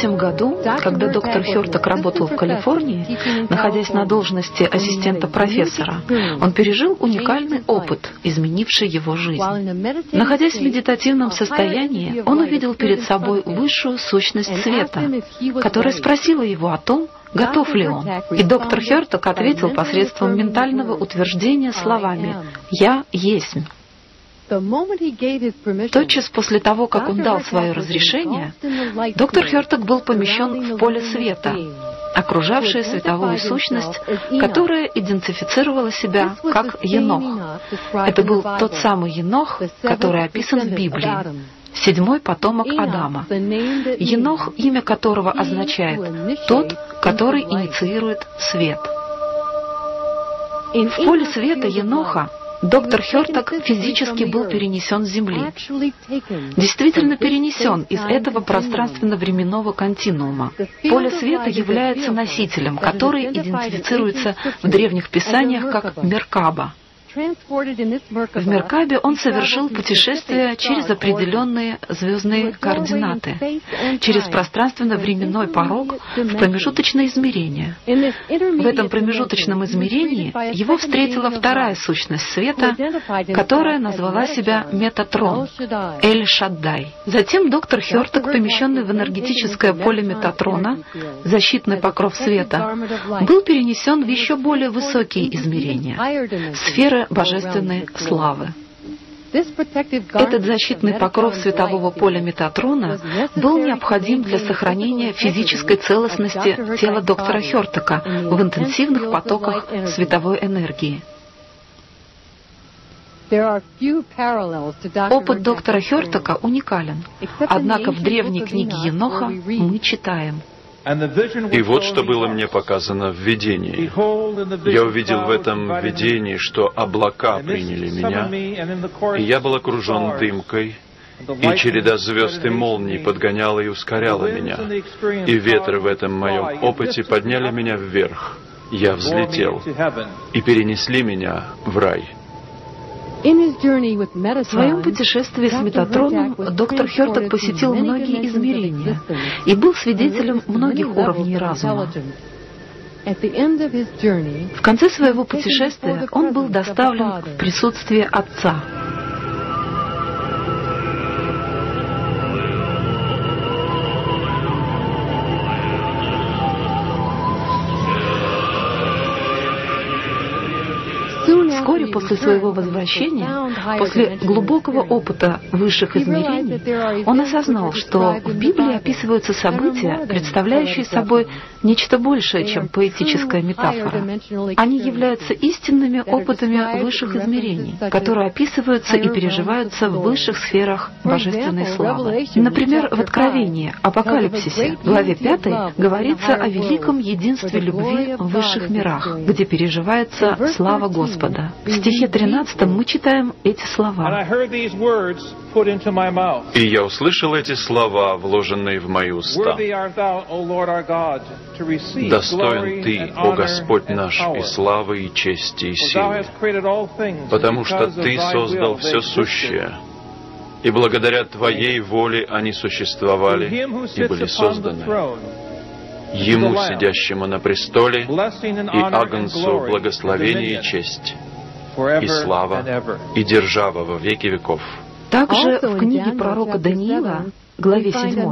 В 1973 году, когда доктор Хёрток работал в Калифорнии, находясь на должности ассистента профессора, он пережил уникальный опыт, изменивший его жизнь. Находясь в медитативном состоянии, он увидел перед собой высшую сущность света, которая спросила его о том, готов ли он. И доктор Хёрток ответил посредством ментального утверждения словами «Я есть». Тотчас после того, как он дал свое разрешение, доктор Хёрток был помещен в поле света, окружавшее световую сущность, которая идентифицировала себя как Енох. Это был тот самый Енох, который описан в Библии, седьмой потомок Адама. Енох, имя которого означает «тот, который инициирует свет». В поле света Еноха доктор Хёрток физически был перенесен с Земли. Действительно перенесен из этого пространственно-временного континуума. Поле света является носителем, который идентифицируется в древних писаниях как Меркаба. В Меркабе он совершил путешествие через определенные звездные координаты, через пространственно-временной порог в промежуточное измерение. В этом промежуточном измерении его встретила вторая сущность света, которая назвала себя Метатрон, Эль-Шаддай. Затем доктор Хёрток, помещенный в энергетическое поле Метатрона, защитный покров света, был перенесен в еще более высокие измерения, сферы божественной славы. Этот защитный покров светового поля Метатрона был необходим для сохранения физической целостности тела доктора Хёртака в интенсивных потоках световой энергии. Опыт доктора Хёртака уникален, однако в древней книге Еноха мы читаем – и вот что было мне показано в видении. Я увидел в этом видении, что облака приняли меня, и я был окружен дымкой, и череда звезд и молний подгоняла и ускоряла меня. И ветры в этом моем опыте подняли меня вверх. Я взлетел и перенесли меня в рай. В своем путешествии с Метатроном доктор Хёрток посетил многие измерения и был свидетелем многих уровней разума. В конце своего путешествия он был доставлен в присутствие Отца, Вскоре после своего возвращения, после глубокого опыта высших измерений, он осознал, что в Библии описываются события, представляющие собой нечто большее, чем поэтическая метафора. Они являются истинными опытами высших измерений, которые описываются и переживаются в высших сферах божественной славы. Например, в Откровении, Апокалипсисе, главе 5, говорится о великом единстве любви в высших мирах, где переживается слава Господа. В стихе 13 мы читаем эти слова. «И я услышал эти слова, вложенные в мои уста. Достоин Ты, о Господь наш, и славы, и чести, и силы, потому что Ты создал все сущее, и благодаря Твоей воле они существовали и были созданы. Ему, сидящему на престоле, и Агнцу благословение и честь, и слава, и держава во веки веков. Также в книге пророка Даниила, главе 7,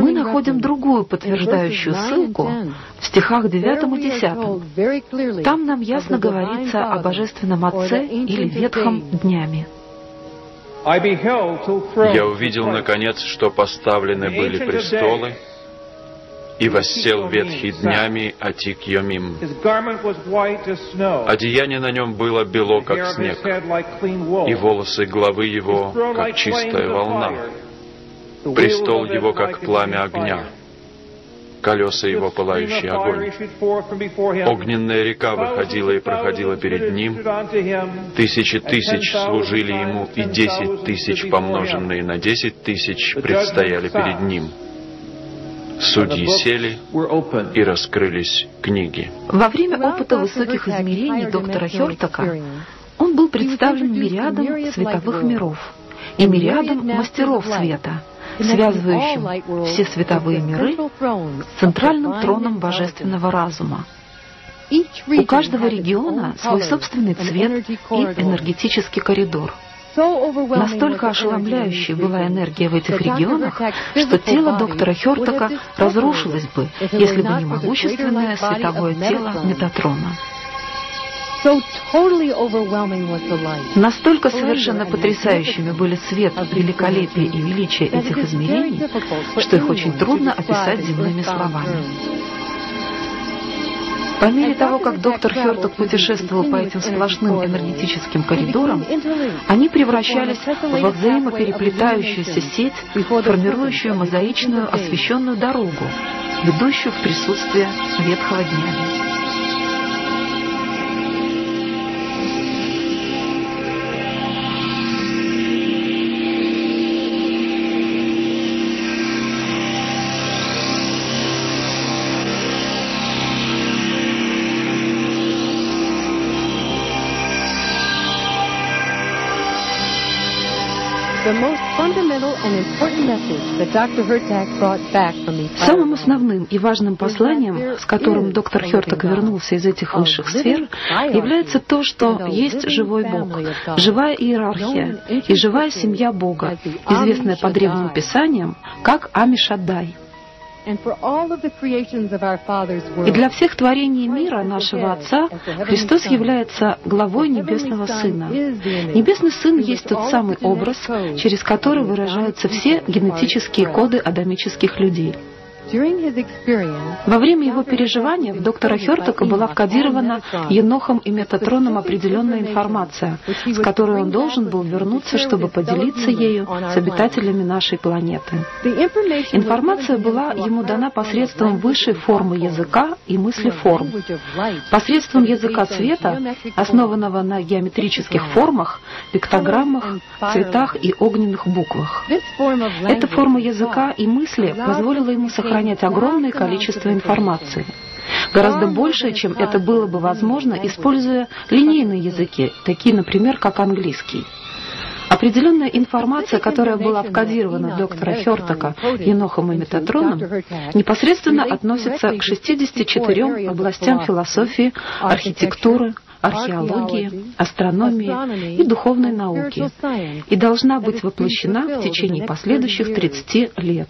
мы находим другую подтверждающую ссылку в стихах 9 и 10. Там нам ясно говорится о Божественном Отце или Ветхом днями. Я увидел, наконец, что поставлены были престолы, и воссел ветхий днями Атик Йомим. Одеяние на нем было бело, как снег, и волосы главы его, как чистая волна. Престол его, как пламя огня, колеса его пылающий огонь. Огненная река выходила и проходила перед ним, тысячи тысяч служили ему, и десять тысяч, помноженные на десять тысяч, предстояли перед ним. Судьи сели и раскрылись книги. Во время опыта высоких измерений доктора Хёртака он был представлен мириадом световых миров и мириадом мастеров света, связывающим все световые миры с центральным троном божественного разума. У каждого региона свой собственный цвет и энергетический коридор. Настолько ошеломляющей была энергия в этих регионах, что тело доктора Хёртака разрушилось бы, если бы не могущественное световое тело Метатрона. Настолько совершенно потрясающими были свет, великолепие и величие этих измерений, что их очень трудно описать земными словами. По мере того, как доктор Хёрток путешествовал по этим сплошным энергетическим коридорам, они превращались во взаимопереплетающуюся сеть, формирующую мозаичную освещенную дорогу, ведущую в присутствие ветхого дня. Самым основным и важным посланием, с которым доктор Хёрток вернулся из этих высших сфер, является то, что есть живой Бог, живая иерархия и живая семья Бога, известная по древним писаниям как Амишаддай. И для всех творений мира нашего Отца Христос является главой Небесного Сына. Небесный Сын есть тот самый образ, через который выражаются все генетические коды адамических людей. Во время его переживания в доктора Хёртака была вкодирована Енохом и Метатроном определенная информация, с которой он должен был вернуться, чтобы поделиться ею с обитателями нашей планеты. Информация была ему дана посредством высшей формы языка и мысли форм, посредством языка цвета, основанного на геометрических формах, пиктограммах, цветах и огненных буквах. Эта форма языка и мысли позволила ему сохранить сохранять огромное количество информации. Гораздо больше, чем это было бы возможно, используя линейные языки, такие, например, как английский. Определенная информация, которая была вкодирована доктора Хёртака, Енохом и Метатроном, непосредственно относится к 64 областям философии, архитектуры, археологии, астрономии и духовной науки и должна быть воплощена в течение последующих 30 лет.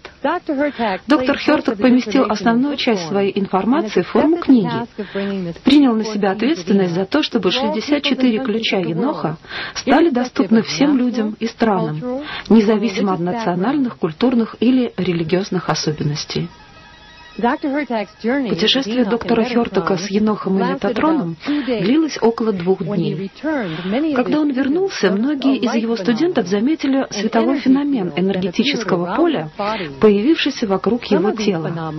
Доктор Хёрток поместил основную часть своей информации в форму книги, принял на себя ответственность за то, чтобы 64 ключа Еноха стали доступны всем людям и странам, независимо от национальных, культурных или религиозных особенностей. Путешествие доктора Хёртака с Енохом и Метатроном длилось около двух дней. Когда он вернулся, многие из его студентов заметили световой феномен энергетического поля, появившийся вокруг его тела.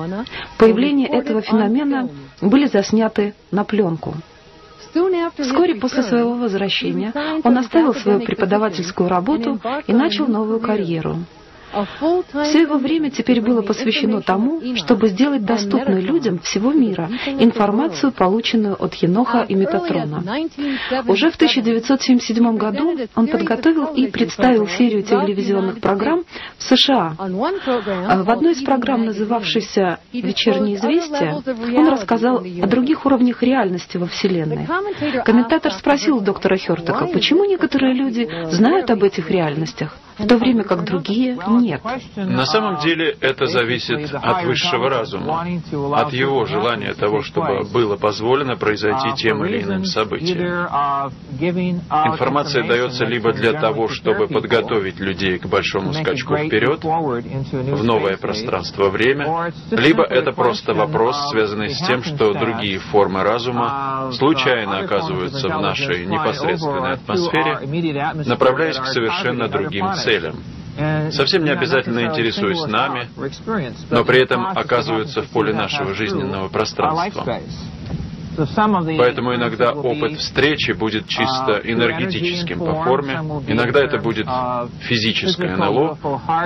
Появление этого феномена были засняты на пленку. Вскоре после своего возвращения он оставил свою преподавательскую работу и начал новую карьеру. Все его время теперь было посвящено тому, чтобы сделать доступной людям всего мира информацию, полученную от Еноха и Метатрона. Уже в 1977 году он подготовил и представил серию телевизионных программ в США. В одной из программ, называвшейся «Вечерние известия», он рассказал о других уровнях реальности во Вселенной. Комментатор спросил доктора Хёртака, почему некоторые люди знают об этих реальностях, в то время как другие нет. На самом деле это зависит от высшего разума, от его желания того, чтобы было позволено произойти тем или иным событием. Информация дается либо для того, чтобы подготовить людей к большому скачку вперед, в новое пространство-время, либо это просто вопрос, связанный с тем, что другие формы разума случайно оказываются в нашей непосредственной атмосфере, направляясь к совершенно другим целям совсем не обязательно интересуясь нами, но при этом оказываются в поле нашего жизненного пространства. Поэтому иногда опыт встречи будет чисто энергетическим по форме, иногда это будет физическое НЛО,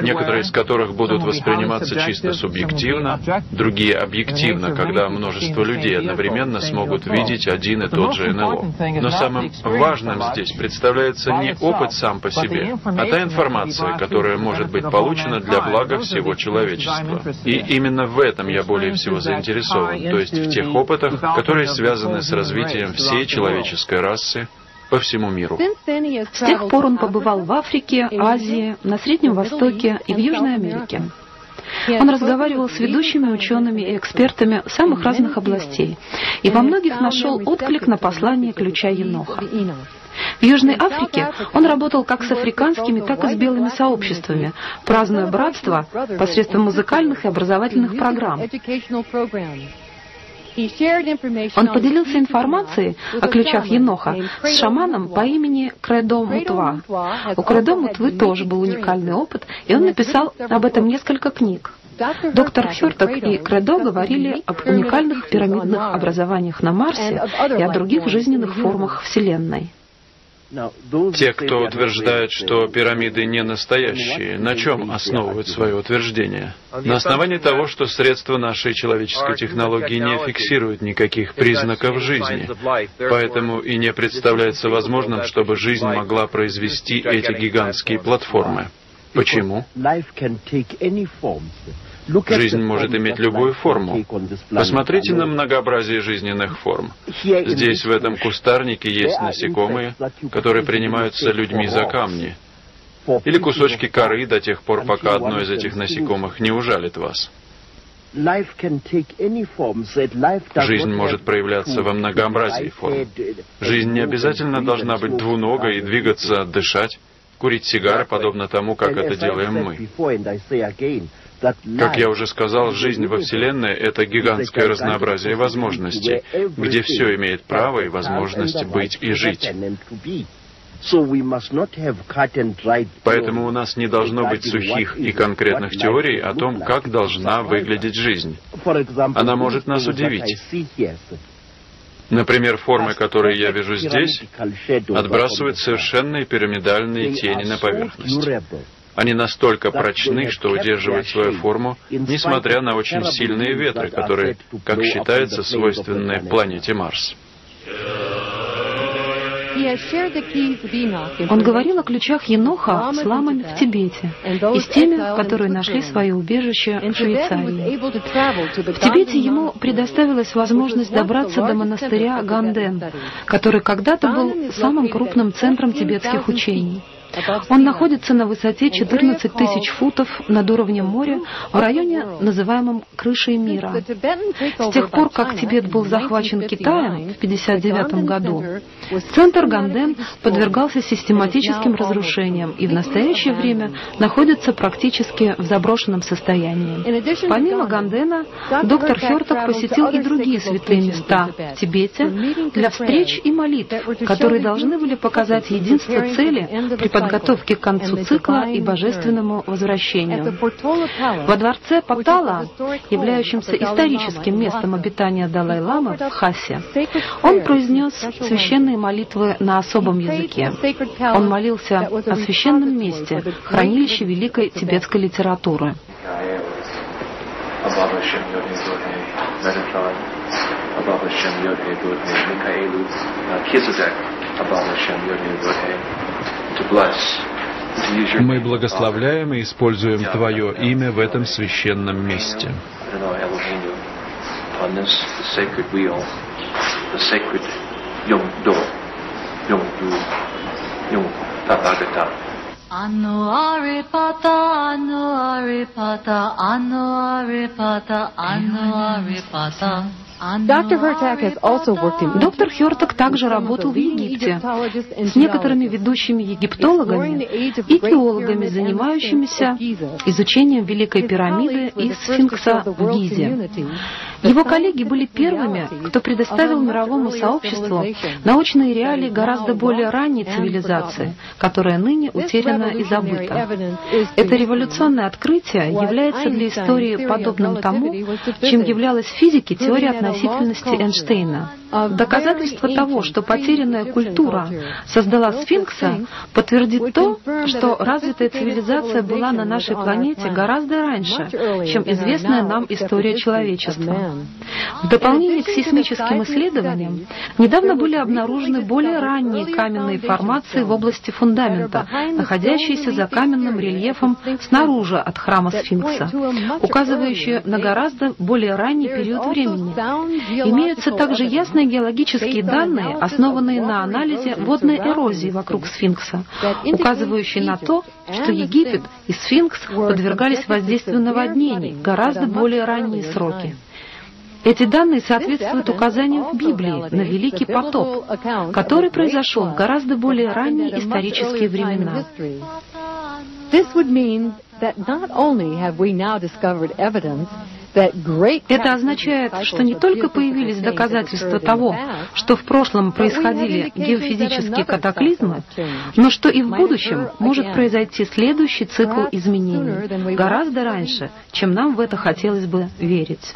некоторые из которых будут восприниматься чисто субъективно, другие объективно, когда множество людей одновременно смогут видеть один и тот же НЛО. Но самым важным здесь представляется не опыт сам по себе, а та информация, которая может быть получена для блага всего человечества. И именно в этом я более всего заинтересован, то есть в тех опытах, которые связаны с развитием всей человеческой расы по всему миру. С тех пор он побывал в Африке, Азии, на Среднем Востоке и в Южной Америке. Он разговаривал с ведущими учеными и экспертами самых разных областей и во многих нашел отклик на послание ключа Еноха. В Южной Африке он работал как с африканскими, так и с белыми сообществами, празднуя братство посредством музыкальных и образовательных программ. Он поделился информацией о ключах Еноха с шаманом по имени Кредо Мутва. У Кредо Мутвы тоже был уникальный опыт, и он написал об этом несколько книг. Доктор Хёрток и Кредо говорили об уникальных пирамидных образованиях на Марсе и о других жизненных формах Вселенной. Те, кто утверждает, что пирамиды не настоящие, на чем основывают свое утверждение? На основании того, что средства нашей человеческой технологии не фиксируют никаких признаков жизни, поэтому и не представляется возможным, чтобы жизнь могла произвести эти гигантские платформы. Почему? Жизнь может иметь любую форму. Посмотрите на многообразие жизненных форм. Здесь, в этом кустарнике, есть насекомые, которые принимаются людьми за камни. Или кусочки коры до тех пор, пока одно из этих насекомых не ужалит вас. Жизнь может проявляться во многообразии форм. Жизнь не обязательно должна быть двуногой и двигаться, дышать, курить сигары, подобно тому, как это делаем мы. Как я уже сказал, жизнь во Вселенной — это гигантское разнообразие возможностей, где все имеет право и возможность быть и жить. Поэтому у нас не должно быть сухих и конкретных теорий о том, как должна выглядеть жизнь. Она может нас удивить. Например, формы, которые я вижу здесь, отбрасывают совершенные пирамидальные тени на поверхность. Они настолько прочны, что удерживают свою форму, несмотря на очень сильные ветры, которые, как считается, свойственны планете Марс. Он говорил о ключах Еноха с ламами в Тибете и с теми, которые нашли свое убежище в Швейцарии. В Тибете ему предоставилась возможность добраться до монастыря Ганден, который когда-то был самым крупным центром тибетских учений. Он находится на высоте 14 тысяч футов над уровнем моря в районе, называемом «крышей мира». С тех пор, как Тибет был захвачен Китаем в 1959 году, центр Ганден подвергался систематическим разрушениям и в настоящее время находится практически в заброшенном состоянии. Помимо Гандена, доктор Херток посетил и другие святые места в Тибете для встреч и молитв, которые должны были показать единство цели при подготовке к концу цикла и божественному возвращению. Во дворце Патала, являющемся историческим местом обитания Далай-ламы в Хасе, он произнес священные молитвы на особом языке. Он молился о священном месте, хранилище великой тибетской литературы. Мы благословляем и используем Твое имя в этом священном месте. Ануарипата, Ануарипата, Ануарипата, Ануарипата. Доктор Хёртак также работал в Египте с некоторыми ведущими египтологами и теологами, занимающимися изучением Великой пирамиды и сфинкса в Гизе. Его коллеги были первыми, кто предоставил мировому сообществу научные реалии гораздо более ранней цивилизации, которая ныне утеряна и забыта. Это революционное открытие является для истории подобным тому, чем являлась в физике теория относительности Эйнштейна. Доказательство того, что потерянная культура создала сфинкса, подтвердит то, что развитая цивилизация была на нашей планете гораздо раньше, чем известная нам история человечества. В дополнение к сейсмическим исследованиям, недавно были обнаружены более ранние каменные формации в области фундамента, находящиеся за каменным рельефом снаружи от храма Сфинкса, указывающие на гораздо более ранний период времени. Имеются также ясные геологические данные, основанные на анализе водной эрозии вокруг Сфинкса, указывающие на то, что Египет и Сфинкс подвергались воздействию наводнений гораздо более ранние сроки. Эти данные соответствуют указаниям в Библии на Великий потоп, который произошел в гораздо более ранние исторические времена. This would mean that not only have we now discovered evidence это означает, что не только появились доказательства того, что в прошлом происходили геофизические катаклизмы, но что и в будущем может произойти следующий цикл изменений, гораздо раньше, чем нам в это хотелось бы верить.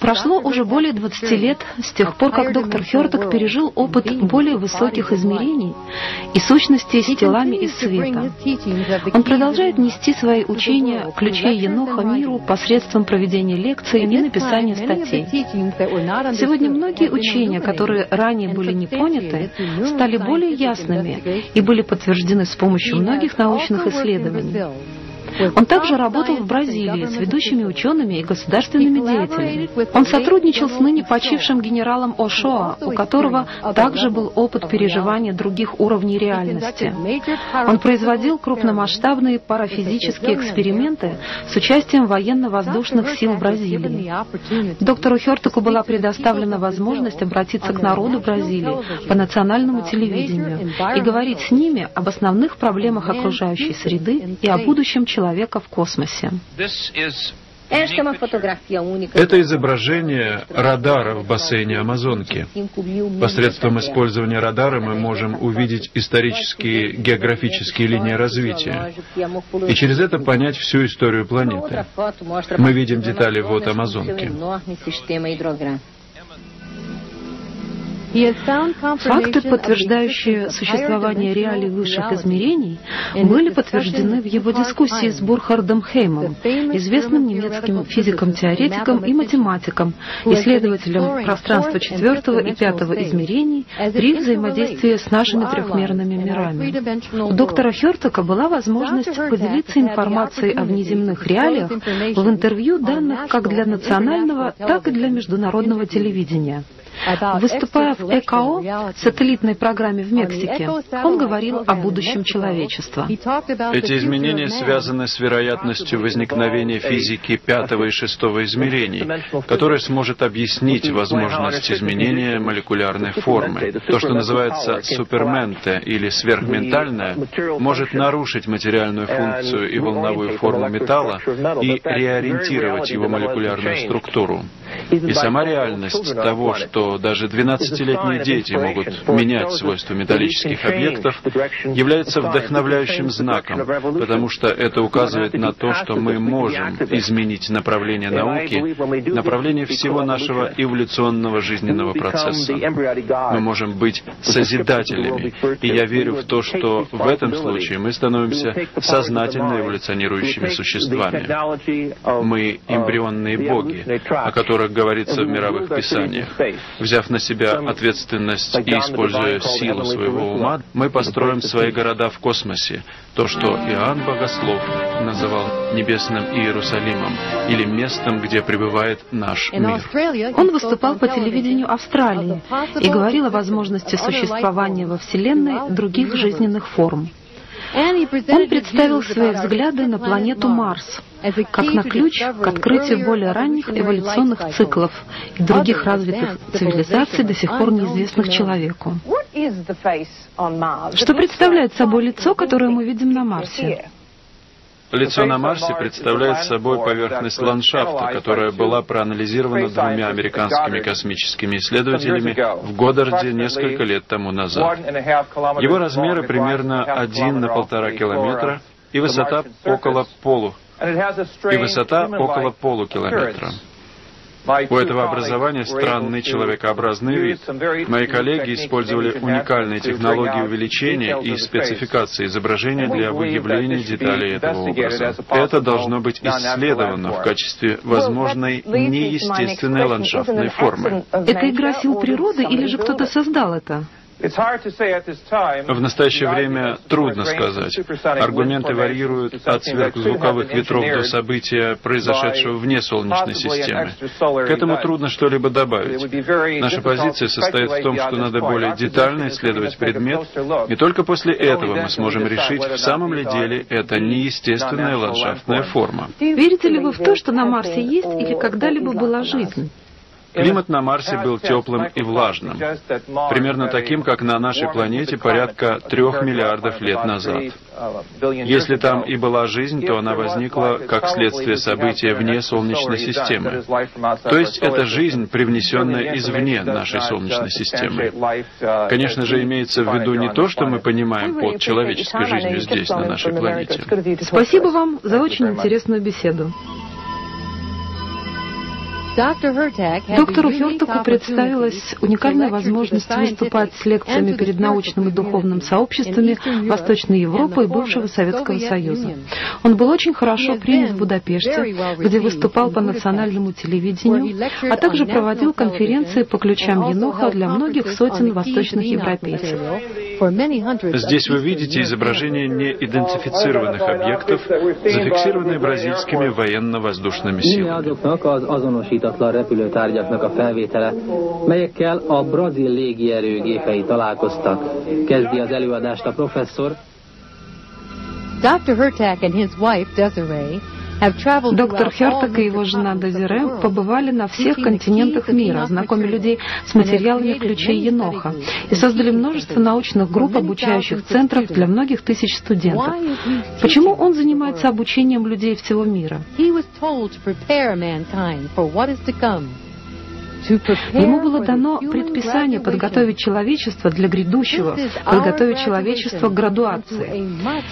Прошло уже более 20 лет с тех пор, как доктор Хёрток пережил опыт более высоких измерений и сущностей с телами из света. Он продолжает нести свои учения, ключей Еноха миру посредством проведения лекций и написания статей. Сегодня многие учения, которые ранее были не поняты, стали более ясными и были подтверждены с помощью многих научных исследований. Он также работал в Бразилии с ведущими учеными и государственными деятелями. Он сотрудничал с ныне почившим генералом Ошоа, у которого также был опыт переживания других уровней реальности. Он производил крупномасштабные парафизические эксперименты с участием военно-воздушных сил Бразилии. Доктору Хертеку была предоставлена возможность обратиться к народу Бразилии по национальному телевидению и говорить с ними об основных проблемах окружающей среды и о будущем человека человека в космосе. Это изображение радара в бассейне Амазонки. Посредством использования радара мы можем увидеть исторические географические линии развития и через это понять всю историю планеты. Мы видим детали вод Амазонки. Факты, подтверждающие существование реалий высших измерений, были подтверждены в его дискуссии с Бурхардом Хеймом, известным немецким физиком-теоретиком и математиком, исследователем пространства четвертого и пятого измерений при взаимодействии с нашими трехмерными мирами. У доктора Хертека была возможность поделиться информацией о внеземных реалиях в интервью, данных как для национального, так и для международного телевидения. Выступая в ЭКО, сателлитной программе в Мексике, он говорил о будущем человечества. Эти изменения связаны с вероятностью возникновения физики пятого и шестого измерений, которая сможет объяснить возможность изменения молекулярной формы. То, что называется суперменте или сверхментальное, может нарушить материальную функцию и волновую форму металла и реориентировать его молекулярную структуру. И сама реальность того, что даже 12-летние дети могут менять свойства металлических объектов, является вдохновляющим знаком, потому что это указывает на то, что мы можем изменить направление науки, направление всего нашего эволюционного жизненного процесса. Мы можем быть созидателями, и я верю в то, что в этом случае мы становимся сознательно эволюционирующими существами. Мы эмбрионные боги, о которых говорится в мировых писаниях. Взяв на себя ответственность и используя силу своего ума, мы построим свои города в космосе, то, что Иоанн Богослов называл небесным Иерусалимом или местом, где пребывает наш мир. Он выступал по телевидению Австралии и говорил о возможности существования во Вселенной других жизненных форм. Он представил свои взгляды на планету Марс как на ключ к открытию более ранних эволюционных циклов и других развитых цивилизаций, до сих пор неизвестных человеку. Что представляет собой лицо, которое мы видим на Марсе? Лицо на Марсе представляет собой поверхность ландшафта, которая была проанализирована двумя американскими космическими исследователями в Годдарде несколько лет тому назад. Его размеры примерно один на полтора километра и высота около полу и высота около полукилометра. У этого образования странный человекообразный вид. Мои коллеги использовали уникальные технологии увеличения и спецификации изображения для выявления деталей этого образа. Это должно быть исследовано в качестве возможной неестественной ландшафтной формы. Это игра сил природы или же кто-то создал это? В настоящее время трудно сказать. Аргументы варьируют от сверхзвуковых ветров до события, произошедшего вне Солнечной системы. К этому трудно что-либо добавить. Наша позиция состоит в том, что надо более детально исследовать предмет, и только после этого мы сможем решить, в самом ли деле это неестественная ландшафтная форма. Верите ли вы в то, что на Марсе есть или когда-либо была жизнь? Климат на Марсе был теплым и влажным, примерно таким, как на нашей планете порядка трех миллиардов лет назад. Если там и была жизнь, то она возникла как следствие события вне Солнечной системы. То есть это жизнь, привнесенная извне нашей Солнечной системы. Конечно же, имеется в виду не то, что мы понимаем под человеческой жизнью здесь, на нашей планете. Спасибо вам за очень интересную беседу. Доктору Хёртаку представилась уникальная возможность выступать с лекциями перед научным и духовным сообществами Восточной Европы и бывшего Советского Союза. Он был очень хорошо принят в Будапеште, где выступал по национальному телевидению, а также проводил конференции по ключам Еноха для многих сотен восточных европейцев. Здесь вы видите изображение неидентифицированных объектов, зафиксированные бразильскими военно-воздушными силами kiszámíthatatlan repülőtárgyaknak a felvétele, melyekkel a brazil légierő gépei találkoztak. Kezdi az előadást a professzor. Dr. Hertak and his wife Desiree Доктор Хертак и его жена Дезире побывали на всех континентах мира, знакомили людей с материалами ключей Еноха и создали множество научных групп, обучающих центров для многих тысяч студентов. Почему он занимается обучением людей всего мира? Ему было дано предписание подготовить человечество для грядущего, подготовить человечество к градуации.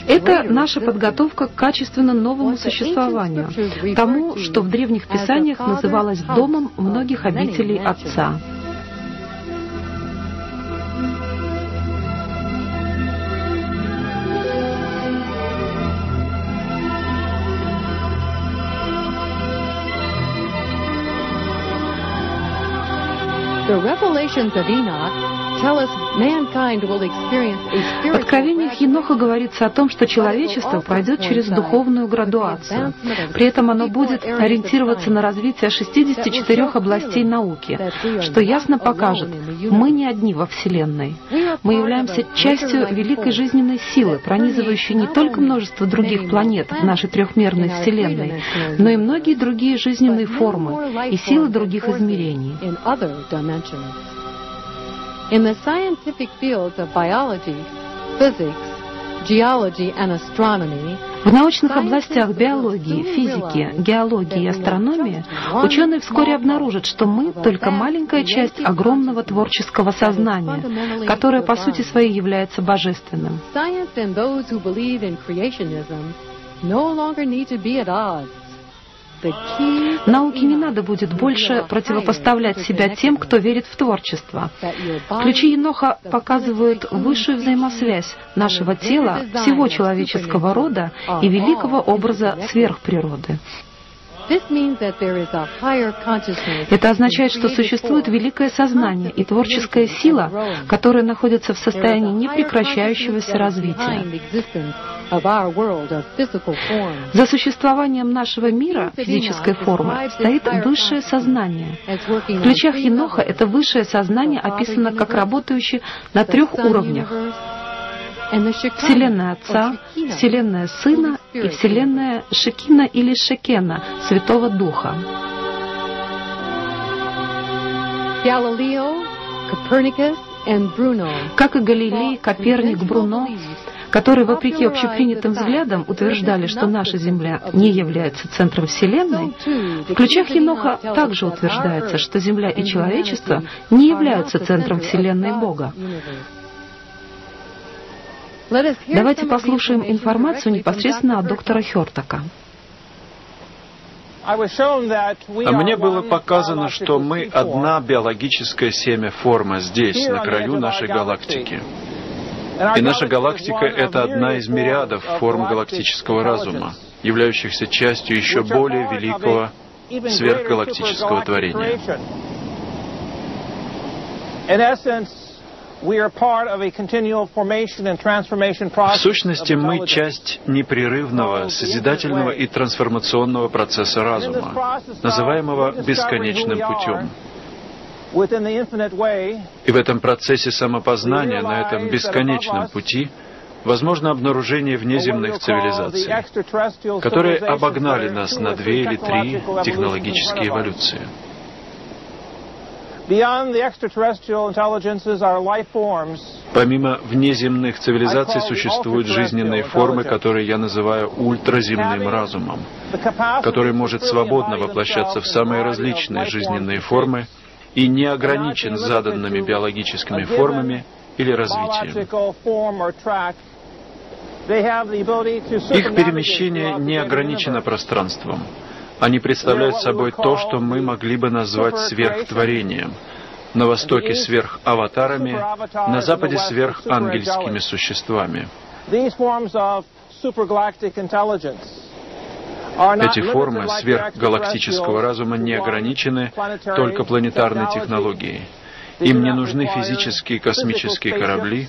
Это наша подготовка к качественно новому существованию, тому, что в древних писаниях называлось домом многих обителей Отца. The revelations of Enoch В откровениях Еноха говорится о том, что человечество пройдет через духовную градуацию. При этом оно будет ориентироваться на развитие 64 областей науки, что ясно покажет, мы не одни во Вселенной. Мы являемся частью великой жизненной силы, пронизывающей не только множество других планет в нашей трехмерной Вселенной, но и многие другие жизненные формы и силы других измерений. In the scientific fields of biology, physics, geology and astronomy, в научных областях биологии, физики, геологии и астрономии ученые вскоре обнаружат, что мы только маленькая часть огромного творческого сознания, которое по сути своей является божественным. Науке не надо будет больше противопоставлять себя тем, кто верит в творчество. Ключи Еноха показывают высшую взаимосвязь нашего тела, всего человеческого рода и великого образа сверхприроды. Это означает, что существует великое сознание и творческая сила, которые находятся в состоянии непрекращающегося развития. За существованием нашего мира, физической формы, стоит высшее сознание. В ключах Еноха это высшее сознание описано как работающее на трех уровнях. Вселенная Отца, Вселенная Сына и Вселенная Шекина или Шекена, Святого Духа. Как и Галилей, Коперник, Бруно, которые, вопреки общепринятым взглядам, утверждали, что наша Земля не является центром Вселенной, в ключах Еноха также утверждается, что Земля и человечество не являются центром Вселенной Бога. Давайте послушаем информацию непосредственно от доктора Хертака. А мне было показано, что мы одна биологическая семя форма здесь, на краю нашей галактики. И наша галактика — это одна из мириадов форм галактического разума, являющихся частью еще более великого сверхгалактического творения. В сущности, мы часть непрерывного, созидательного и трансформационного процесса разума, называемого бесконечным путем. И в этом процессе самопознания, на этом бесконечном пути, возможно обнаружение внеземных цивилизаций, которые обогнали нас на две или три технологические эволюции. Помимо внеземных цивилизаций существуют жизненные формы, которые я называю ультраземным разумом, который может свободно воплощаться в самые различные жизненные формы и не ограничен заданными биологическими формами или развитием. Их перемещение не ограничено пространством. Они представляют собой то, что мы могли бы назвать сверхтворением. На востоке сверхаватарами, на западе сверхангельскими существами. Эти формы сверхгалактического разума не ограничены только планетарной технологией. Им не нужны физические космические корабли.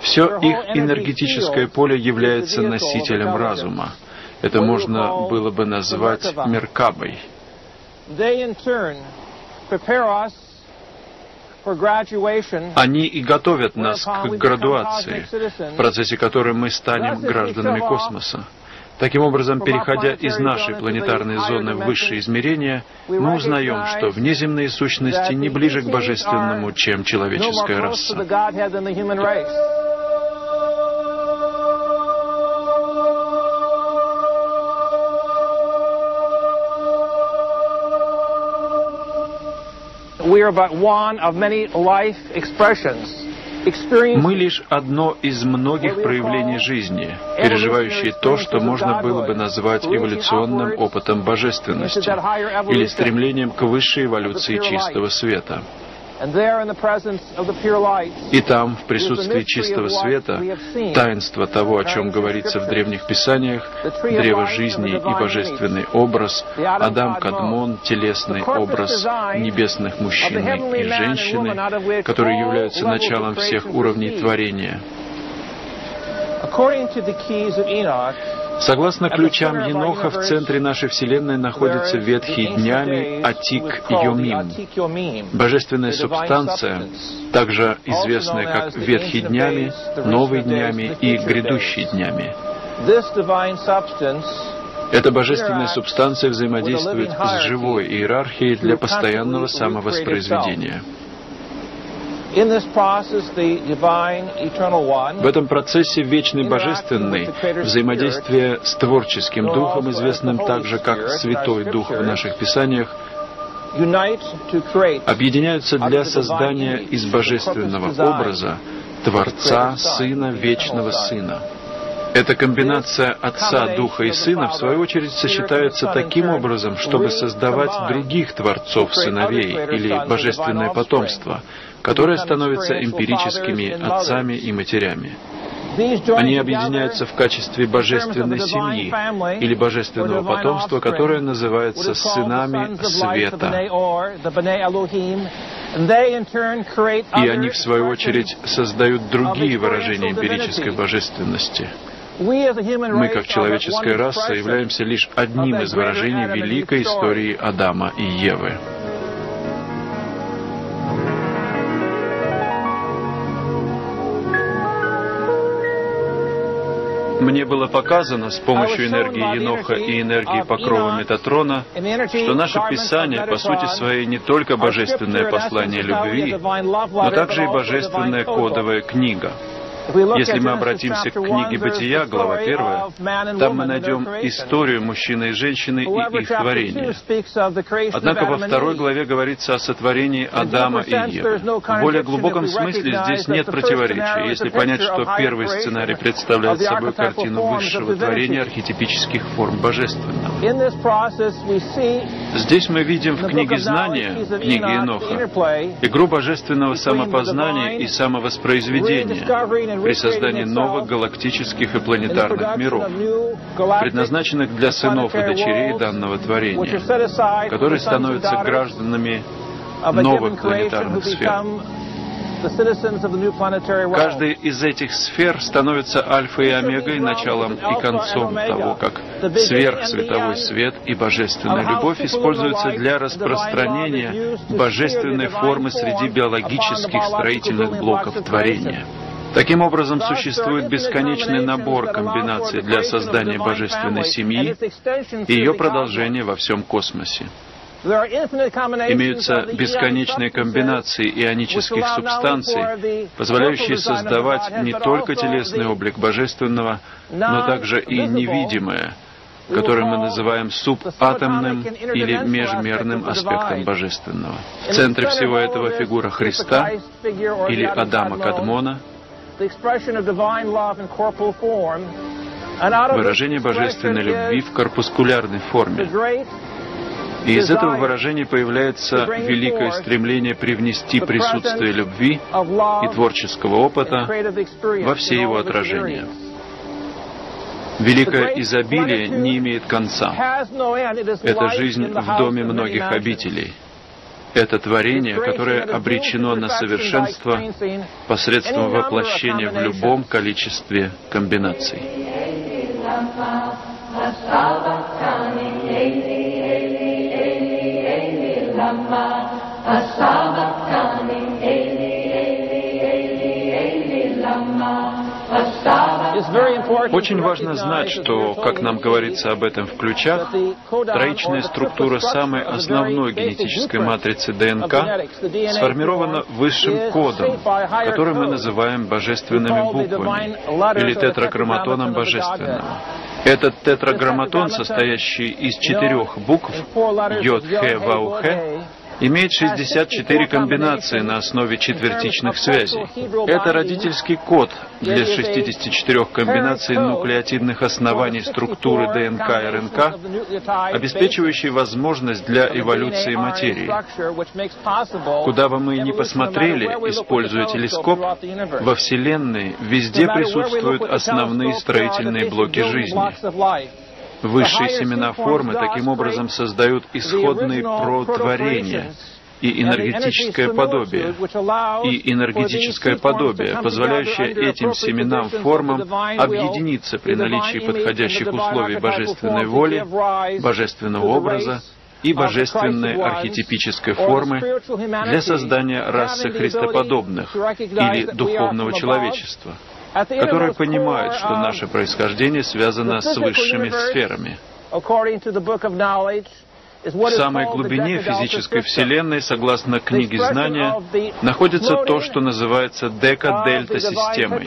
Все их энергетическое поле является носителем разума. Это можно было бы назвать Меркабой. Они и готовят нас к градуации, в процессе которой мы станем гражданами космоса. Таким образом, переходя из нашей планетарной зоны в высшие измерения, мы узнаем, что внеземные сущности не ближе к божественному, чем человеческая раса. Мы лишь одно из многих проявлений жизни, переживающие то, что можно было бы назвать эволюционным опытом божественности или стремлением к высшей эволюции чистого света. И там, в присутствии чистого света, таинство того, о чем говорится в древних писаниях, древо жизни и божественный образ, Адам Кадмон, телесный образ небесных мужчины и женщины, которые являются началом всех уровней творения. Согласно ключам Еноха, в центре нашей Вселенной находится ветхий днями Атик Йомим, божественная субстанция, также известная как ветхий днями, новый днями и грядущий днями. Эта божественная субстанция взаимодействует с живой иерархией для постоянного самовоспроизведения. В этом процессе Вечный Божественный, взаимодействие с творческим Духом, известным также как Святой Дух в наших Писаниях, объединяются для создания из божественного образа Творца, Сына, Вечного Сына. Эта комбинация Отца, Духа и Сына, в свою очередь, сочетается таким образом, чтобы создавать других Творцов, сыновей или божественное потомство, которое становится эмпирическими отцами и матерями. Они объединяются в качестве божественной семьи или божественного потомства, которое называется сынами света. И они, в свою очередь, создают другие выражения эмпирической божественности. Мы, как человеческая раса, являемся лишь одним из выражений великой истории Адама и Евы. Мне было показано с помощью энергии Еноха и энергии покрова Метатрона, что наше Писание по сути своей не только божественное послание любви, но также и божественная кодовая книга. Если мы обратимся к книге «Бытия», глава 1, там мы найдем историю мужчины и женщины и их творения. Однако во второй главе говорится о сотворении Адама и Евы. В более глубоком смысле здесь нет противоречия, если понять, что первый сценарий представляет собой картину высшего творения архетипических форм божественного. Здесь мы видим в книге знания, книге Еноха, игру божественного самопознания и самовоспроизведения при создании новых галактических и планетарных миров, предназначенных для сынов и дочерей данного творения, которые становятся гражданами новых планетарных сфер. Каждая из этих сфер становится альфой и омегой, началом и концом того, как сверхсветовой свет и божественная любовь используются для распространения божественной формы среди биологических строительных блоков творения. Таким образом, существует бесконечный набор комбинаций для создания божественной семьи и ее продолжения во всем космосе. Имеются бесконечные комбинации ионических субстанций, позволяющие создавать не только телесный облик Божественного, но также и невидимое, которое мы называем субатомным или межмерным аспектом Божественного. В центре всего этого фигура Христа или Адама Кадмона, выражение божественной любви в корпускулярной форме, и из этого выражения появляется великое стремление привнести присутствие любви и творческого опыта во все его отражения. Великое изобилие не имеет конца. Это жизнь в доме многих обителей. Это творение, которое обречено на совершенство посредством воплощения в любом количестве комбинаций. Очень важно знать, что, как нам говорится об этом в ключах, троичная структура самой основной генетической матрицы ДНК сформирована высшим кодом, который мы называем божественными буквами или тетраграмматоном божественного. Этот тетраграмматон, состоящий из четырех букв Йод, Хе, Вау, Хе, имеет 64 комбинации на основе четвертичных связей. Это родительский код для 64 комбинаций нуклеотидных оснований структуры ДНК и РНК, обеспечивающий возможность для эволюции материи. Куда бы мы ни посмотрели, используя телескоп, во Вселенной везде присутствуют основные строительные блоки жизни. Высшие семена формы таким образом создают исходные протворения и энергетическое подобие, и энергетическое подобие, позволяющее этим семенам формам объединиться при наличии подходящих условий божественной воли, божественного образа и божественной архетипической формы для создания расы христоподобных или духовного человечества которые понимают, что наше происхождение связано с высшими сферами. В самой глубине физической Вселенной, согласно книге знания, находится то, что называется дека-дельта-системой.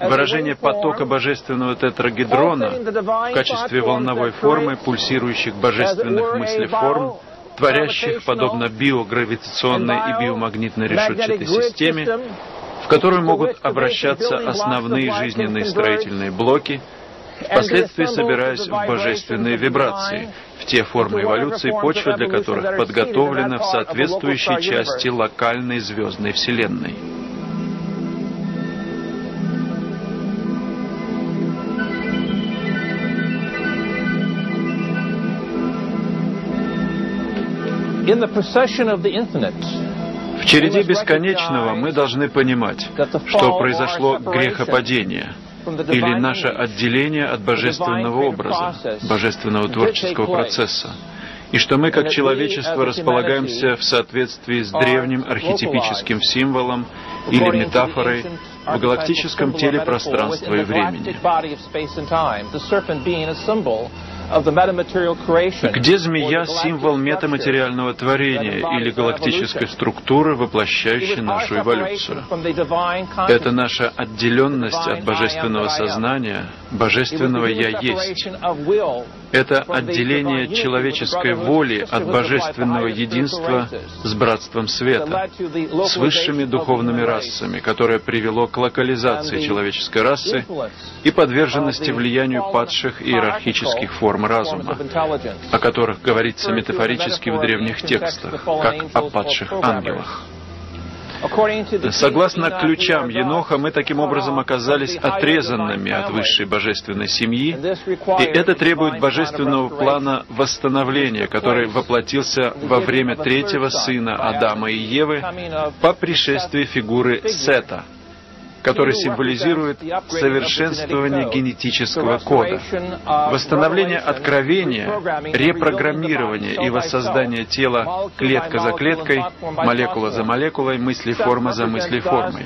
Выражение потока божественного тетрагедрона в качестве волновой формы пульсирующих божественных мыслеформ, творящих, подобно биогравитационной и биомагнитной решетчатой системе, в которую могут обращаться основные жизненные строительные блоки, впоследствии собираясь в божественные вибрации, в те формы эволюции почвы, для которых подготовлена в соответствующей части локальной звездной Вселенной. In the procession of the infinite, в череде бесконечного мы должны понимать, что произошло грехопадение или наше отделение от божественного образа, божественного творческого процесса, и что мы как человечество располагаемся в соответствии с древним архетипическим символом или метафорой в галактическом теле пространства и времени. Где змея – символ метаматериального творения или галактической структуры, воплощающей нашу эволюцию? Это наша отделенность от божественного сознания, божественного «Я есть». Это отделение человеческой воли от божественного единства с братством света, с высшими духовными расами, которое привело к локализации человеческой расы и подверженности влиянию падших иерархических форм разума, о которых говорится метафорически в древних текстах, как о падших ангелах. Согласно ключам Еноха, мы таким образом оказались отрезанными от высшей божественной семьи, и это требует божественного плана восстановления, который воплотился во время третьего сына Адама и Евы по пришествии фигуры Сета — который символизирует совершенствование генетического кода, восстановление откровения, репрограммирование и воссоздание тела клетка за клеткой, молекула за молекулой, мыслеформа за мыслеформой.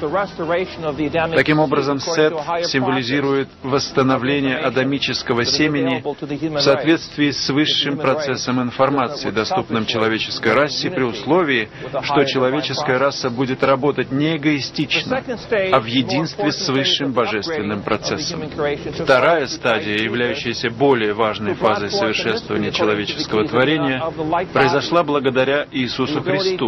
Таким образом, Сет символизирует восстановление адамического семени в соответствии с высшим процессом информации, доступным человеческой расе при условии, что человеческая раса будет работать не эгоистично, а в единстве единстве с высшим божественным процессом. Вторая стадия, являющаяся более важной фазой совершенствования человеческого творения, произошла благодаря Иисусу Христу,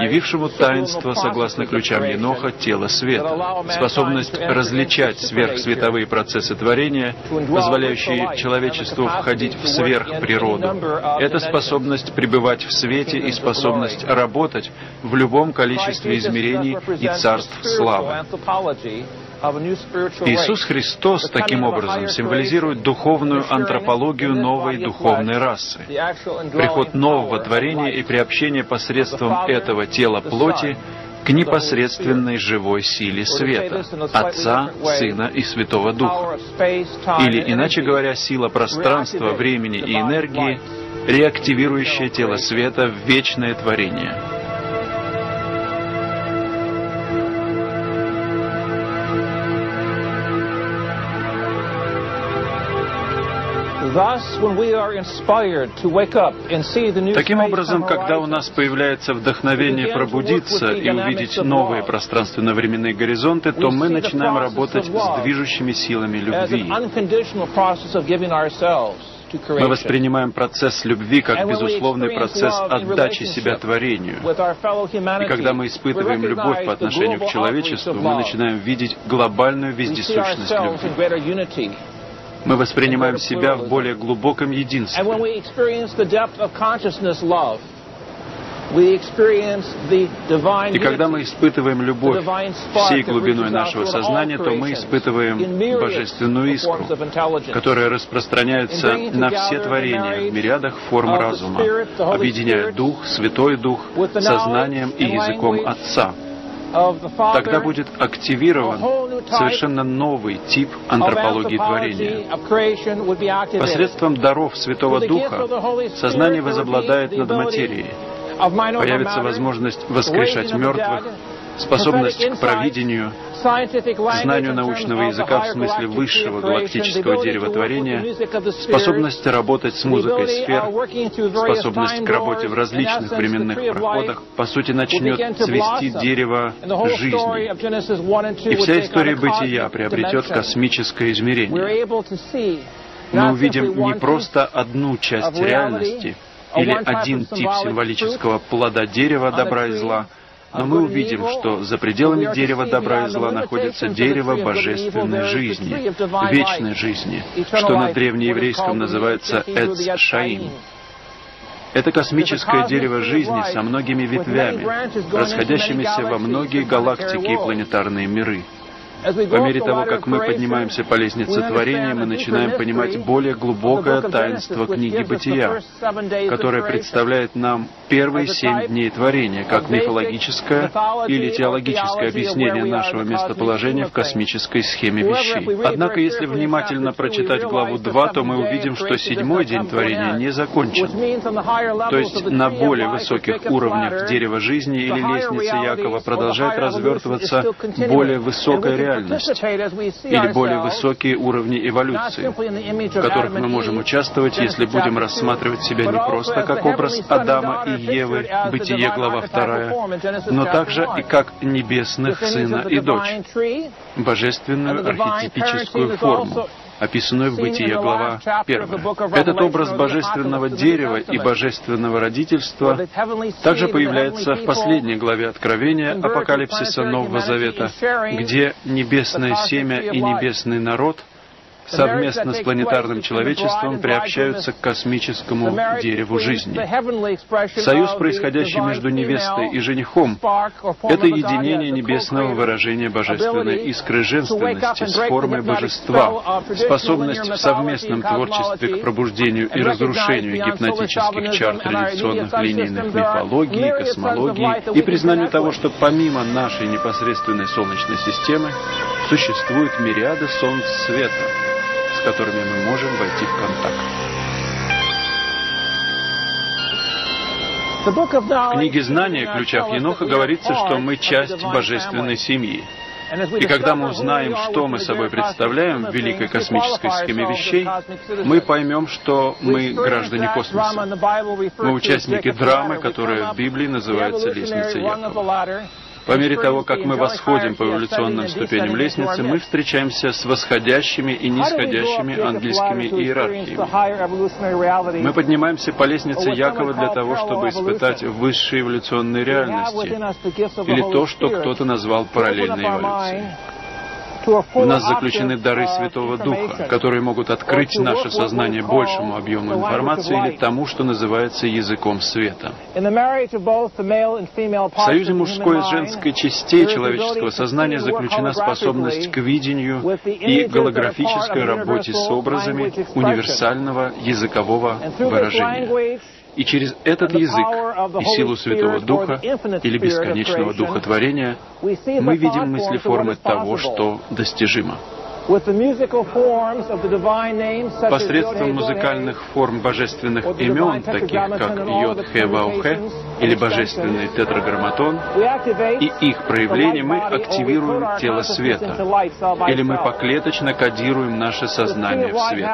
явившему таинство, согласно ключам Еноха, тела света, способность различать сверхсветовые процессы творения, позволяющие человечеству входить в сверхприроду. Это способность пребывать в свете и способность работать в любом количестве измерений и царств славы. Иисус Христос таким образом символизирует духовную антропологию новой духовной расы, приход нового творения и приобщение посредством этого тела плоти к непосредственной живой силе света, Отца, Сына и Святого Духа. Или, иначе говоря, сила пространства, времени и энергии, реактивирующая тело света в вечное творение. Таким образом, когда у нас появляется вдохновение пробудиться и увидеть новые пространственно-временные горизонты, то мы начинаем работать с движущими силами любви. Мы воспринимаем процесс любви как безусловный процесс отдачи себя творению. И когда мы испытываем любовь по отношению к человечеству, мы начинаем видеть глобальную вездесущность любви мы воспринимаем себя в более глубоком единстве. И когда мы испытываем любовь всей глубиной нашего сознания, то мы испытываем божественную искру, которая распространяется на все творения в мириадах форм разума, объединяя Дух, Святой Дух, сознанием и языком Отца — тогда будет активирован совершенно новый тип антропологии творения. Посредством даров Святого Духа сознание возобладает над материей. Появится возможность воскрешать мертвых, способность к провидению, знанию научного языка в смысле высшего галактического деревотворения, способность работать с музыкой сфер, способность к работе в различных временных проходах, по сути, начнет цвести дерево жизни. И вся история бытия приобретет космическое измерение. Мы увидим не просто одну часть реальности, или один тип символического плода дерева добра и зла, но мы увидим, что за пределами дерева добра и зла находится дерево божественной жизни, вечной жизни, что на древнееврейском называется Эц Шаим. Это космическое дерево жизни со многими ветвями, расходящимися во многие галактики и планетарные миры. По мере того, как мы поднимаемся по лестнице творения, мы начинаем понимать более глубокое таинство книги Бытия, которое представляет нам первые семь дней творения, как мифологическое или теологическое объяснение нашего местоположения в космической схеме вещей. Однако, если внимательно прочитать главу 2, то мы увидим, что седьмой день творения не закончен. То есть на более высоких уровнях дерева жизни или лестницы Якова продолжает развертываться более высокая реальность, или более высокие уровни эволюции, в которых мы можем участвовать, если будем рассматривать себя не просто как образ Адама и Евы, Бытие, глава 2, но также и как небесных сына и дочь, божественную архетипическую форму, описанную в Бытие, глава 1. Этот образ божественного дерева и божественного родительства также появляется в последней главе Откровения Апокалипсиса Нового Завета, где небесное семя и небесный народ — совместно с планетарным человечеством приобщаются к космическому дереву жизни. Союз, происходящий между невестой и женихом, это единение небесного выражения божественной искры женственности с формой божества, способность в совместном творчестве к пробуждению и разрушению гипнотических чар традиционных линейных мифологии, космологии и признанию того, что помимо нашей непосредственной Солнечной системы существуют мириады солнц света, которыми мы можем войти в контакт. В книге «Знания. Ключах Еноха» говорится, что мы часть божественной семьи. И когда мы узнаем, что мы собой представляем в великой космической схеме вещей, мы поймем, что мы граждане космоса. Мы участники драмы, которая в Библии называется «Лестница Якова». По мере того, как мы восходим по эволюционным ступеням лестницы, мы встречаемся с восходящими и нисходящими ангельскими иерархиями. Мы поднимаемся по лестнице Якова для того, чтобы испытать высшие эволюционные реальности, или то, что кто-то назвал параллельной эволюцией. В нас заключены дары Святого Духа, которые могут открыть наше сознание большему объему информации или тому, что называется языком света. В союзе мужской и женской частей человеческого сознания заключена способность к видению и голографической работе с образами универсального языкового выражения. И через этот язык и силу Святого Духа или бесконечного духотворения мы видим мысли формы того, что достижимо. Посредством музыкальных форм божественных имен, таких как Йод Хе Ваухе или божественный тетраграмматон, и их проявление мы активируем тело света, или мы поклеточно кодируем наше сознание в свет.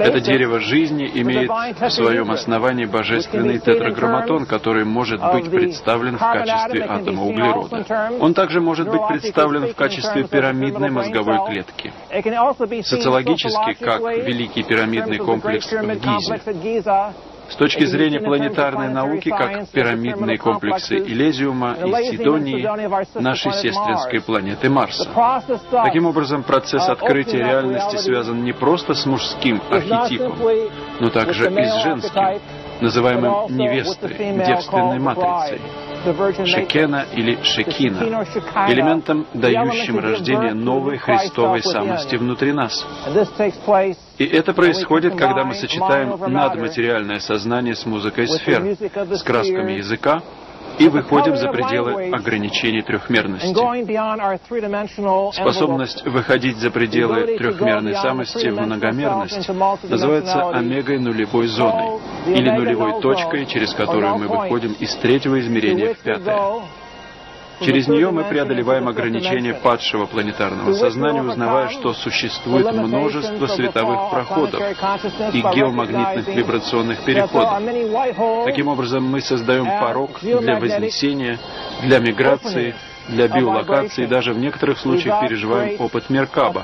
Это дерево жизни имеет в своем основании божественный тетраграмматон, который может быть представлен в качестве атома углерода. Он также может быть представлен в качестве пирамидной мозговой клетки клетки. Социологически, как Великий пирамидный комплекс в Гизе. С точки зрения планетарной науки, как пирамидные комплексы Элезиума и Сидонии, нашей сестринской планеты Марса. Таким образом, процесс открытия реальности связан не просто с мужским архетипом, но также и с женским, называемым невестой, девственной матрицей. Шекена или Шекина, элементом, дающим рождение новой Христовой самости внутри нас. И это происходит, когда мы сочетаем надматериальное сознание с музыкой сфер, с красками языка, и выходим за пределы ограничений трехмерности. Способность выходить за пределы трехмерной самости в многомерность называется омегой нулевой зоной или нулевой точкой, через которую мы выходим из третьего измерения в пятое. Через нее мы преодолеваем ограничения падшего планетарного сознания, узнавая, что существует множество световых проходов и геомагнитных вибрационных переходов. Таким образом, мы создаем порог для вознесения, для миграции, для биолокации, и даже в некоторых случаях переживаем опыт Меркаба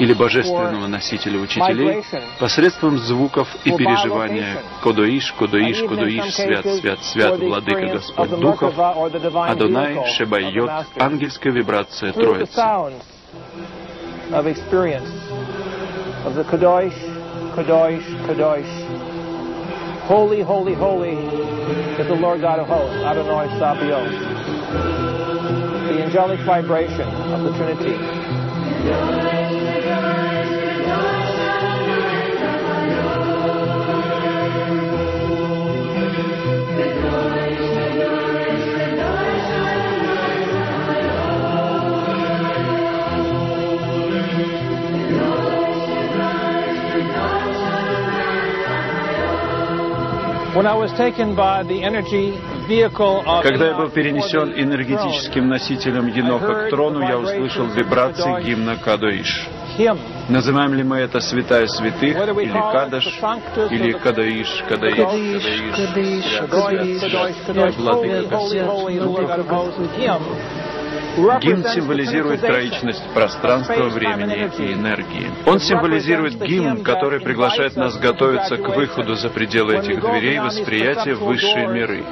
или божественного носителя учителей посредством звуков и переживания «Кодоиш, Кодоиш, Кодоиш, Свят, Свят, Свят, Владыка Господь Духов, Адонай, Шебайот, ангельская вибрация Троицы. Holy, holy, holy is the Lord God of hosts, Adonai Sabaoth. The angelic vibration of the Trinity. Когда я был перенесен энергетическим носителем Еноха к трону, я услышал вибрации гимна Кадоиш. Называем ли мы это святая святых, или Кадаш, или Кадаиш, Кадаиш, Кадаиш, Кадаиш, Владыка Господь. Гимн символизирует троичность пространства, времени и энергии. Он символизирует гимн, который приглашает нас готовиться к выходу за пределы этих дверей восприятия высшие миры,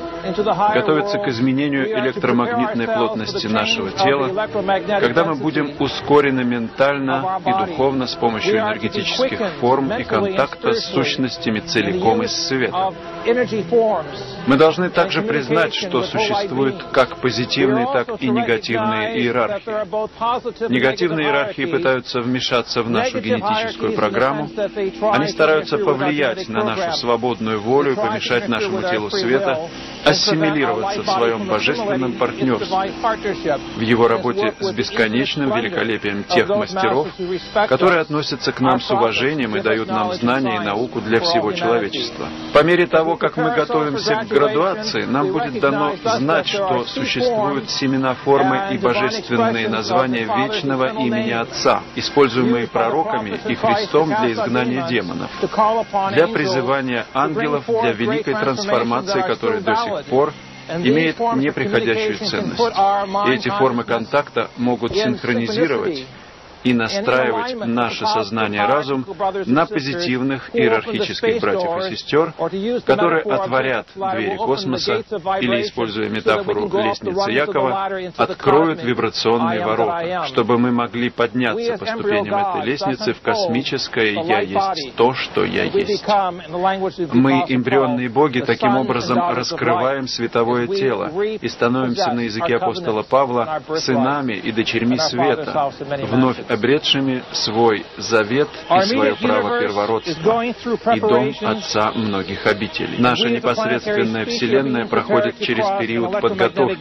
готовиться к изменению электромагнитной плотности нашего тела, когда мы будем ускорены ментально и духовно с помощью энергетических форм и контакта с сущностями целиком из света. Мы должны также признать, что существуют как позитивные, так и негативные иерархии. Негативные иерархии пытаются вмешаться в нашу генетическую программу. Они стараются повлиять на нашу свободную волю и помешать нашему телу света ассимилироваться в своем божественном партнерстве, в его работе с бесконечным великолепием тех мастеров, которые относятся к нам с уважением и дают нам знания и науку для всего человечества. По мере того, как мы готовимся к градуации, нам будет дано знать, что существуют семена формы и божественные названия вечного имени Отца, используемые пророками и Христом для изгнания демонов, для призывания ангелов, для великой трансформации, которая до сих пор имеет неприходящую ценность. И эти формы контакта могут синхронизировать и настраивать наше сознание и разум на позитивных иерархических братьев и сестер, которые отворят двери космоса или, используя метафору лестницы Якова, откроют вибрационные ворота, чтобы мы могли подняться по ступеням этой лестницы в космическое «Я есть то, что я есть». Мы, эмбрионные боги, таким образом раскрываем световое тело и становимся на языке апостола Павла сынами и дочерьми света, вновь обретшими свой завет и свое право первородства и дом Отца многих обителей. Наша непосредственная Вселенная проходит через период подготовки,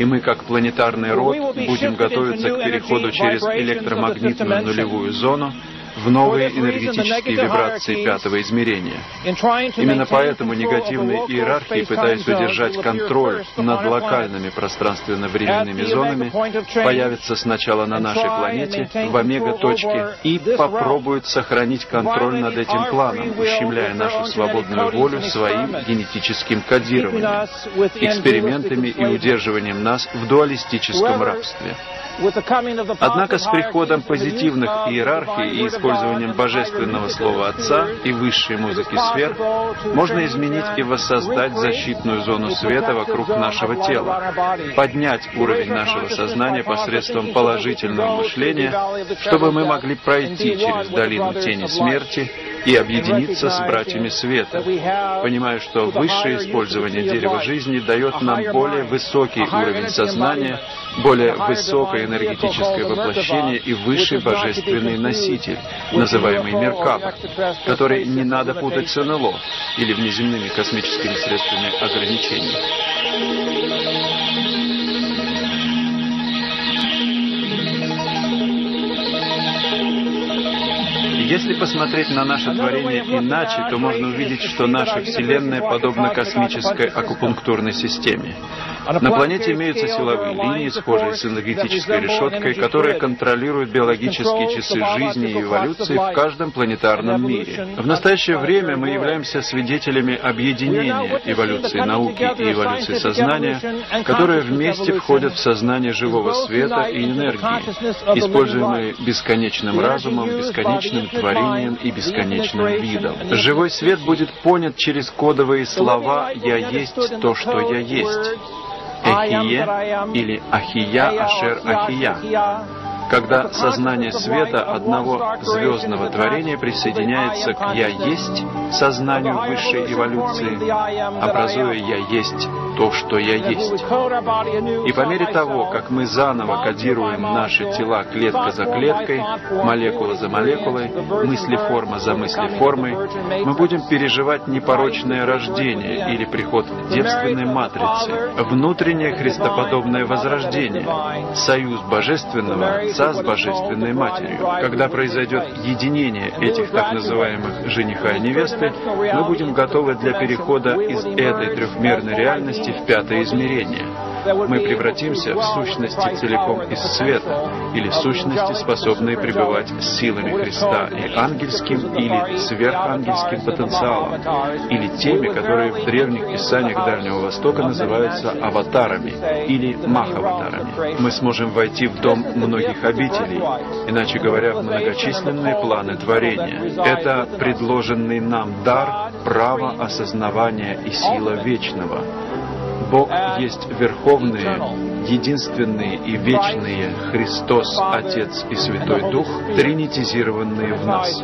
и мы, как планетарный род, будем готовиться к переходу через электромагнитную нулевую зону, в новые энергетические вибрации пятого измерения. Именно поэтому негативные иерархии, пытаясь удержать контроль над локальными пространственно-временными зонами, появятся сначала на нашей планете, в омега-точке, и попробуют сохранить контроль над этим планом, ущемляя нашу свободную волю своим генетическим кодированием, экспериментами и удерживанием нас в дуалистическом рабстве. Однако с приходом позитивных иерархий и использованием божественного слова Отца и высшей музыки сфер можно изменить и воссоздать защитную зону света вокруг нашего тела, поднять уровень нашего сознания посредством положительного мышления, чтобы мы могли пройти через долину тени смерти и объединиться с братьями света, понимая, что высшее использование дерева жизни дает нам более высокий уровень сознания, более высокое энергетическое воплощение и высший божественный носитель, называемый Меркаба, который не надо путать с НЛО или внеземными космическими средствами ограничений. Если посмотреть на наше творение иначе, то можно увидеть, что наша Вселенная подобна космической акупунктурной системе. На планете имеются силовые линии, схожие с энергетической решеткой, которые контролируют биологические часы жизни и эволюции в каждом планетарном мире. В настоящее время мы являемся свидетелями объединения эволюции науки и эволюции сознания, которые вместе входят в сознание живого света и энергии, используемые бесконечным разумом, бесконечным творением и бесконечным видом. Живой свет будет понят через кодовые слова «Я есть то, что я есть». Эхие или Ахия Ашер Ахия когда сознание света одного звездного творения присоединяется к «Я есть» сознанию высшей эволюции, образуя «Я есть» то, что я есть. И по мере того, как мы заново кодируем наши тела клетка за клеткой, молекула за молекулой, мысли-форма за мысли-формой, мы будем переживать непорочное рождение или приход девственной матрицы, внутреннее христоподобное возрождение, союз божественного Отца с Божественной Матерью. Когда произойдет единение этих так называемых жениха и невесты, мы будем готовы для перехода из этой трехмерной реальности перейти в пятое измерение — мы превратимся в сущности целиком из света, или сущности, способные пребывать с силами Христа и ангельским или сверхангельским потенциалом, или теми, которые в древних писаниях Дальнего Востока называются аватарами или махаватарами. Мы сможем войти в дом многих обителей, иначе говоря, в многочисленные планы творения. Это предложенный нам дар, право осознавания и сила вечного. Бог есть Верховные, единственные и вечные Христос, Отец и Святой Дух, тринитизированные в нас.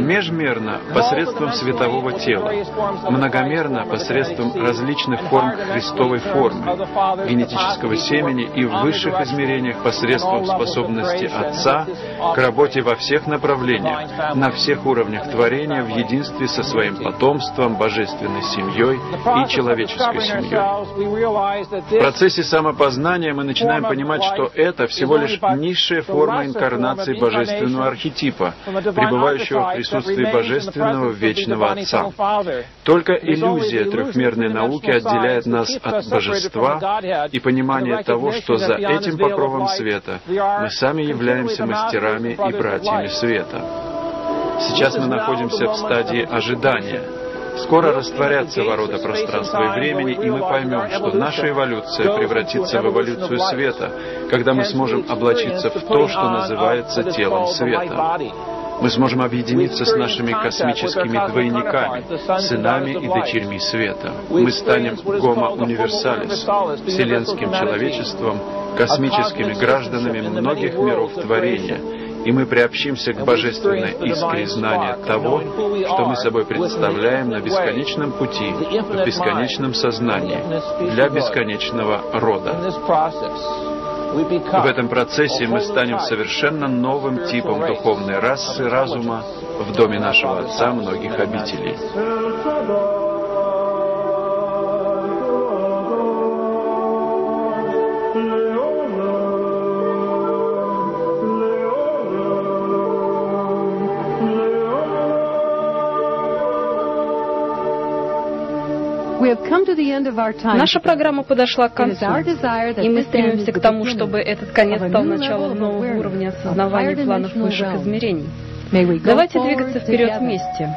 Межмерно посредством светового тела, многомерно посредством различных форм Христовой формы, генетического семени и в высших измерениях посредством способности Отца к работе во всех направлениях, на всех уровнях творения в единстве со своим потомством, божественной семьей и человеческой семьей. В процессе самопознания мы начинаем понимать, что это всего лишь низшая форма инкарнации божественного архетипа, архетипа, пребывающего в присутствии Божественного Вечного Отца. Только иллюзия трехмерной науки отделяет нас от Божества и понимание того, что за этим покровом света мы сами являемся мастерами и братьями света. Сейчас мы находимся в стадии ожидания — Скоро растворятся ворота пространства и времени, и мы поймем, что наша эволюция превратится в эволюцию света, когда мы сможем облачиться в то, что называется телом света. Мы сможем объединиться с нашими космическими двойниками, сынами и дочерьми света. Мы станем гомо универсалис, вселенским человечеством, космическими гражданами многих миров творения, и мы приобщимся к божественной искре знания того, что мы собой представляем на бесконечном пути, в бесконечном сознании, для бесконечного рода. В этом процессе мы станем совершенно новым типом духовной расы разума в доме нашего Отца многих обителей. Наша программа подошла к концу, и мы стремимся к тому, чтобы этот конец стал началом нового уровня осознавания планов высших измерений. Давайте двигаться вперед вместе.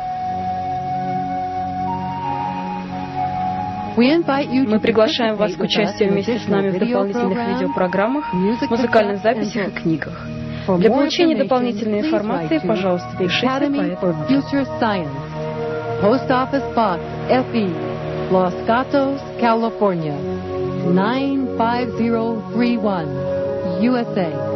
Мы приглашаем вас к участию вместе с нами в дополнительных видеопрограммах, музыкальных записях и книгах. Для получения дополнительной информации, пожалуйста, пишите по этому Post Office Box, FE Los Gatos, California 95031, USA.